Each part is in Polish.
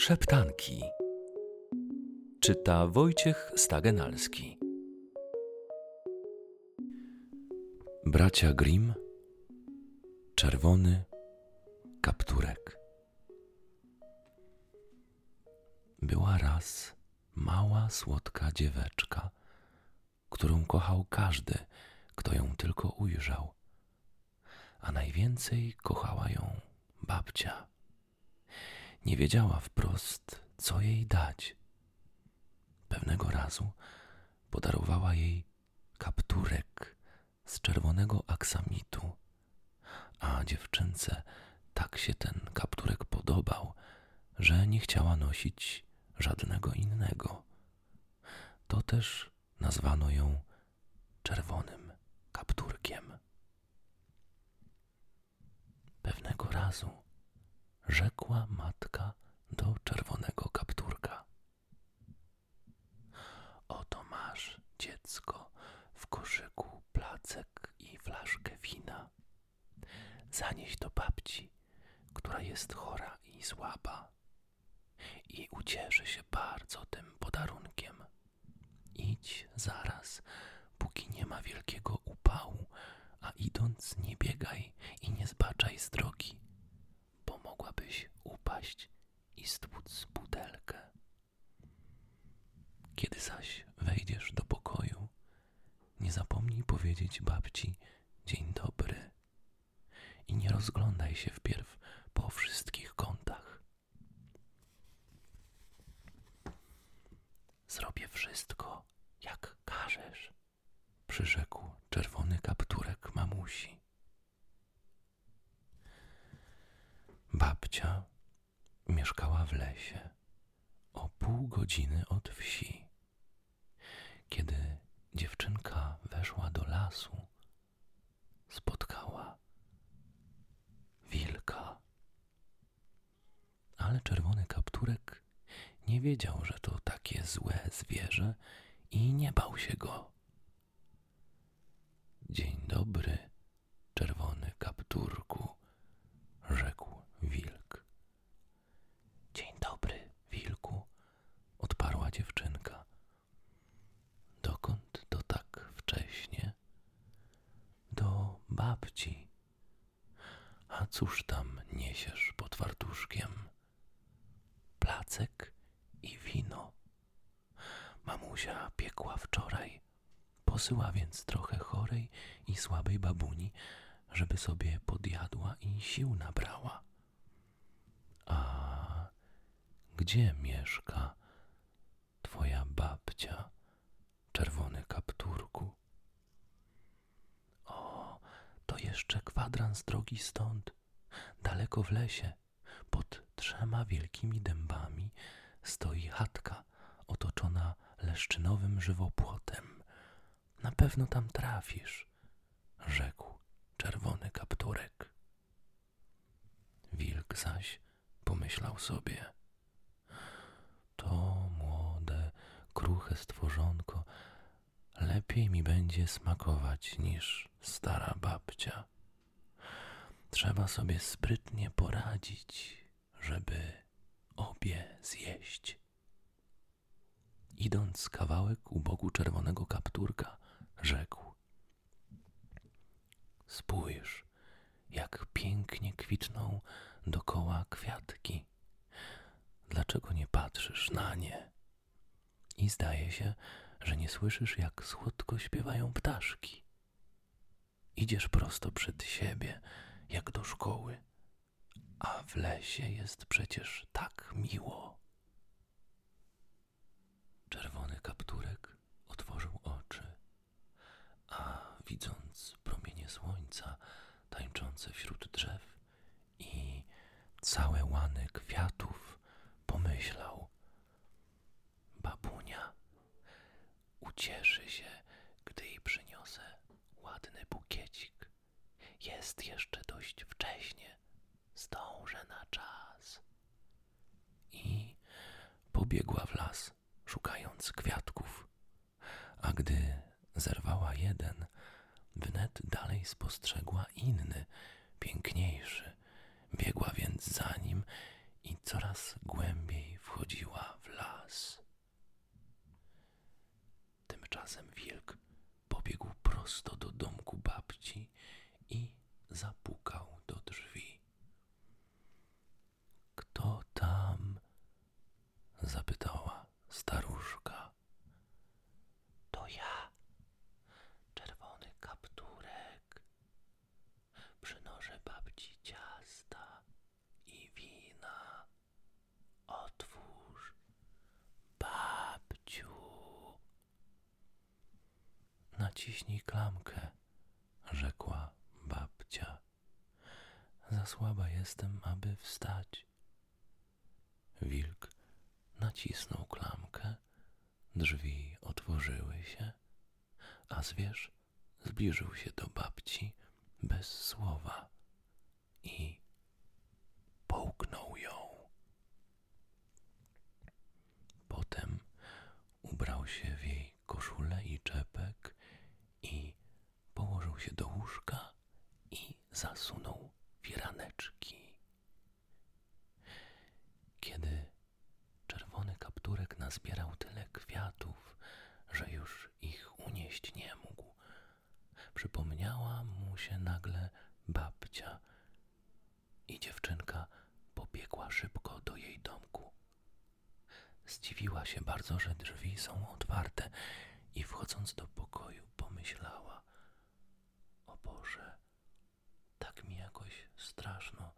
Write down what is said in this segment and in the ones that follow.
Szeptanki. Czyta Wojciech Stagenalski. Bracia Grimm. Czerwony kapturek. Była raz mała, słodka dzieweczka, którą kochał każdy, kto ją tylko ujrzał. A najwięcej kochała ją babcia nie wiedziała wprost, co jej dać. Pewnego razu podarowała jej kapturek z czerwonego aksamitu, a dziewczynce tak się ten kapturek podobał, że nie chciała nosić żadnego innego. To też nazwano ją czerwonym kapturkiem. Pewnego razu rzekła matka do czerwonego kapturka. Oto masz, dziecko, w koszyku placek i flaszkę wina. Zanieś do babci, która jest chora i słaba i ucieszy się bardzo tym podarunkiem. Idź zaraz, póki nie ma wielkiego upału, a idąc nie biegaj i nie zbaczaj z drogi mogłabyś upaść i stłuc butelkę. Kiedy zaś wejdziesz do pokoju, nie zapomnij powiedzieć babci dzień dobry i nie rozglądaj się wpierw po wszystkich kątach. Zrobię wszystko, jak każesz, przyrzekł czerwony kapturek mamusi. Babcia mieszkała w lesie o pół godziny od wsi. Kiedy dziewczynka weszła do lasu, spotkała wilka. Ale czerwony kapturek nie wiedział, że to takie złe zwierzę i nie bał się go. Dzień dobry, czerwony kapturku, rzekł wilk. Dzień dobry, wilku, odparła dziewczynka. Dokąd to tak wcześnie? Do babci. A cóż tam niesiesz pod fartuszkiem? Placek i wino. Mamusia piekła wczoraj. Posyła więc trochę chorej i słabej babuni, żeby sobie podjadła i sił nabrała. A gdzie mieszka twoja babcia, czerwony kapturku? O, to jeszcze kwadrans drogi stąd, daleko w lesie, pod trzema wielkimi dębami stoi chatka otoczona leszczynowym żywopłotem. Na pewno tam trafisz, rzekł czerwony kapturek. Wilk zaś pomyślał sobie. To młode, kruche stworzonko lepiej mi będzie smakować niż stara babcia. Trzeba sobie sprytnie poradzić, żeby obie zjeść. Idąc kawałek u boku czerwonego kapturka, rzekł: Spójrz, jak pięknie kwitną dokoła kwiatki. Dlaczego nie patrzysz na nie? I zdaje się, że nie słyszysz, jak słodko śpiewają ptaszki. Idziesz prosto przed siebie, jak do szkoły, a w lesie jest przecież tak miło. Czerwony kapturek otworzył oczy, a widząc promienie słońca tańczące wśród drzew i całe łany kwiatów, pomyślał: Babunia ucieszy się, gdy jej przyniosę ładny bukiecik. Jest jeszcze dość wcześnie, zdążę na czas. I pobiegła w las, szukając kwiatków. A gdy zerwała jeden, wnet dalej spostrzegła inny, piękniejszy Biegła więc za nim i coraz głębiej wchodziła w las. Tymczasem wilk pobiegł prosto do domku babci i zapukał do drzwi. Kto tam? Zapytała staruszka. To ja, czerwony kapturek. Przynoszę babci ciasta i wina. Otwórz, babciu. Naciśnij klamkę, rzekła babcia. Za słaba jestem, aby wstać. Wilk nacisnął klamkę, drzwi otworzyły się, a zwierz zbliżył się do babci bez słowa i połknął ją. Potem ubrał się w jej koszulę i czepek i położył się do łóżka i zasunął firaneczki. Kiedy czerwony kapturek nazbierał tyle kwiatów, że już ich unieść nie mógł, przypomniała mu się nagle babcia i dziewczynka pobiegła szybko do jej domku. Zdziwiła się bardzo, że drzwi są otwarte i wchodząc do pokoju pomyślała: O Boże, tak mi jakoś straszno,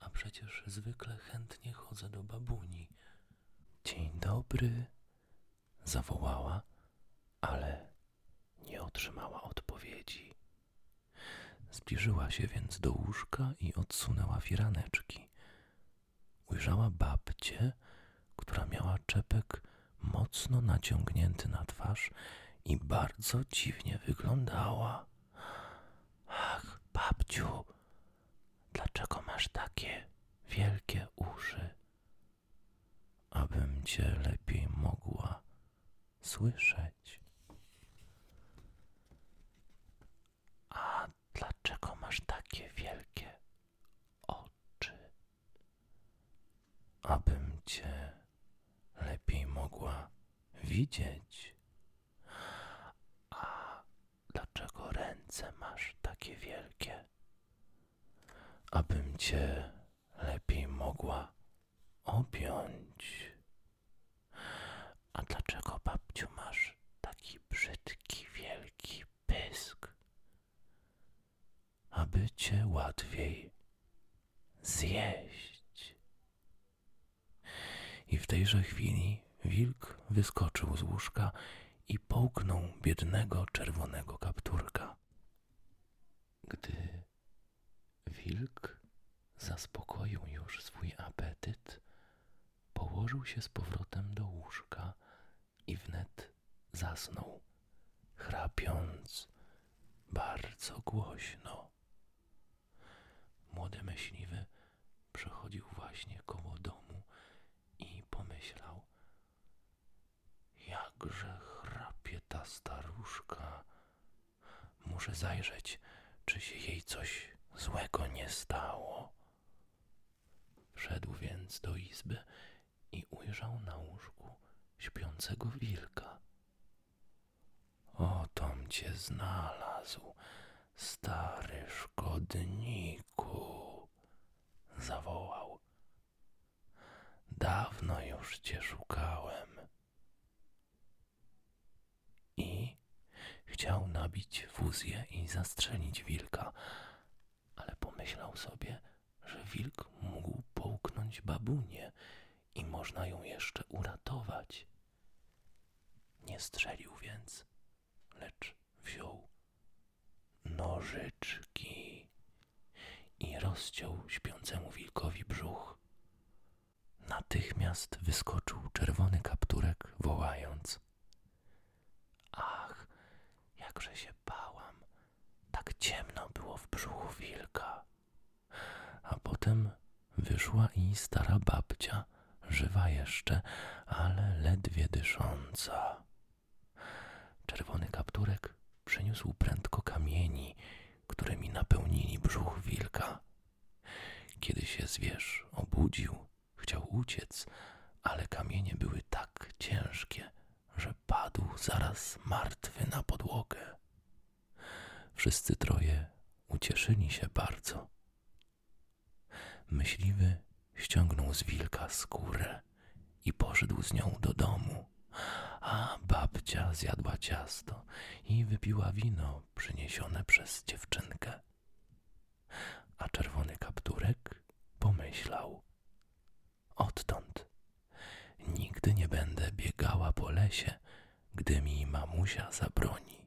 a przecież zwykle chętnie chodzę do babuni. Dobry, zawołała, ale nie otrzymała odpowiedzi. Zbliżyła się więc do łóżka i odsunęła firaneczki. Ujrzała babcię, która miała czepek mocno naciągnięty na twarz i bardzo dziwnie wyglądała. Ach, babciu, dlaczego masz takie wielkie uszy? Abym cię lepiej mogła słyszeć. A dlaczego masz takie wielkie oczy? Abym cię lepiej mogła widzieć. A dlaczego ręce masz takie wielkie? Abym cię lepiej mogła objąć. A dlaczego, babciu, masz taki brzydki, wielki pysk? Aby cię łatwiej zjeść. I w tejże chwili wilk wyskoczył z łóżka i połknął biednego czerwonego kapturka. Gdy wilk zaspokoił już swój apetyt, położył się z powrotem do łóżka i wnet zasnął, chrapiąc bardzo głośno. Młody myśliwy przechodził właśnie koło domu i pomyślał, jakże chrapie ta staruszka. Muszę zajrzeć, czy się jej coś złego nie stało. Wszedł więc do izby i ujrzał na łóżku śpiącego wilka. O, tom cię znalazł, stary szkodniku, zawołał. Dawno już cię szukałem. I chciał nabić fuzję i zastrzelić wilka, ale pomyślał sobie, że wilk mógł połknąć babunię i można ją jeszcze uratować. Nie strzelił więc, lecz wziął nożyczki i rozciął śpiącemu wilkowi brzuch. Natychmiast wyskoczył czerwony kapturek, wołając: Ach, jakże się bałam! Tak ciemno było w brzuchu wilka. A potem wyszła i stara babcia, żywa jeszcze, ale ledwie dysząca. Czerwony kapturek przyniósł prędko kamieni, którymi napełnili brzuch wilka. Kiedy się zwierz obudził, Chciał uciec, ale kamienie były tak ciężkie, że padł zaraz martwy na podłogę. Wszyscy troje ucieszyli się bardzo. Myśliwy ściągnął z wilka skórę i poszedł z nią do domu, a babcia zjadła ciasto i wypiła wino przyniesione przez dziewczynkę. A czerwony kapturek pomyślał: Odtąd nigdy nie będę biegała po lesie, gdy mi mamusia zabroni.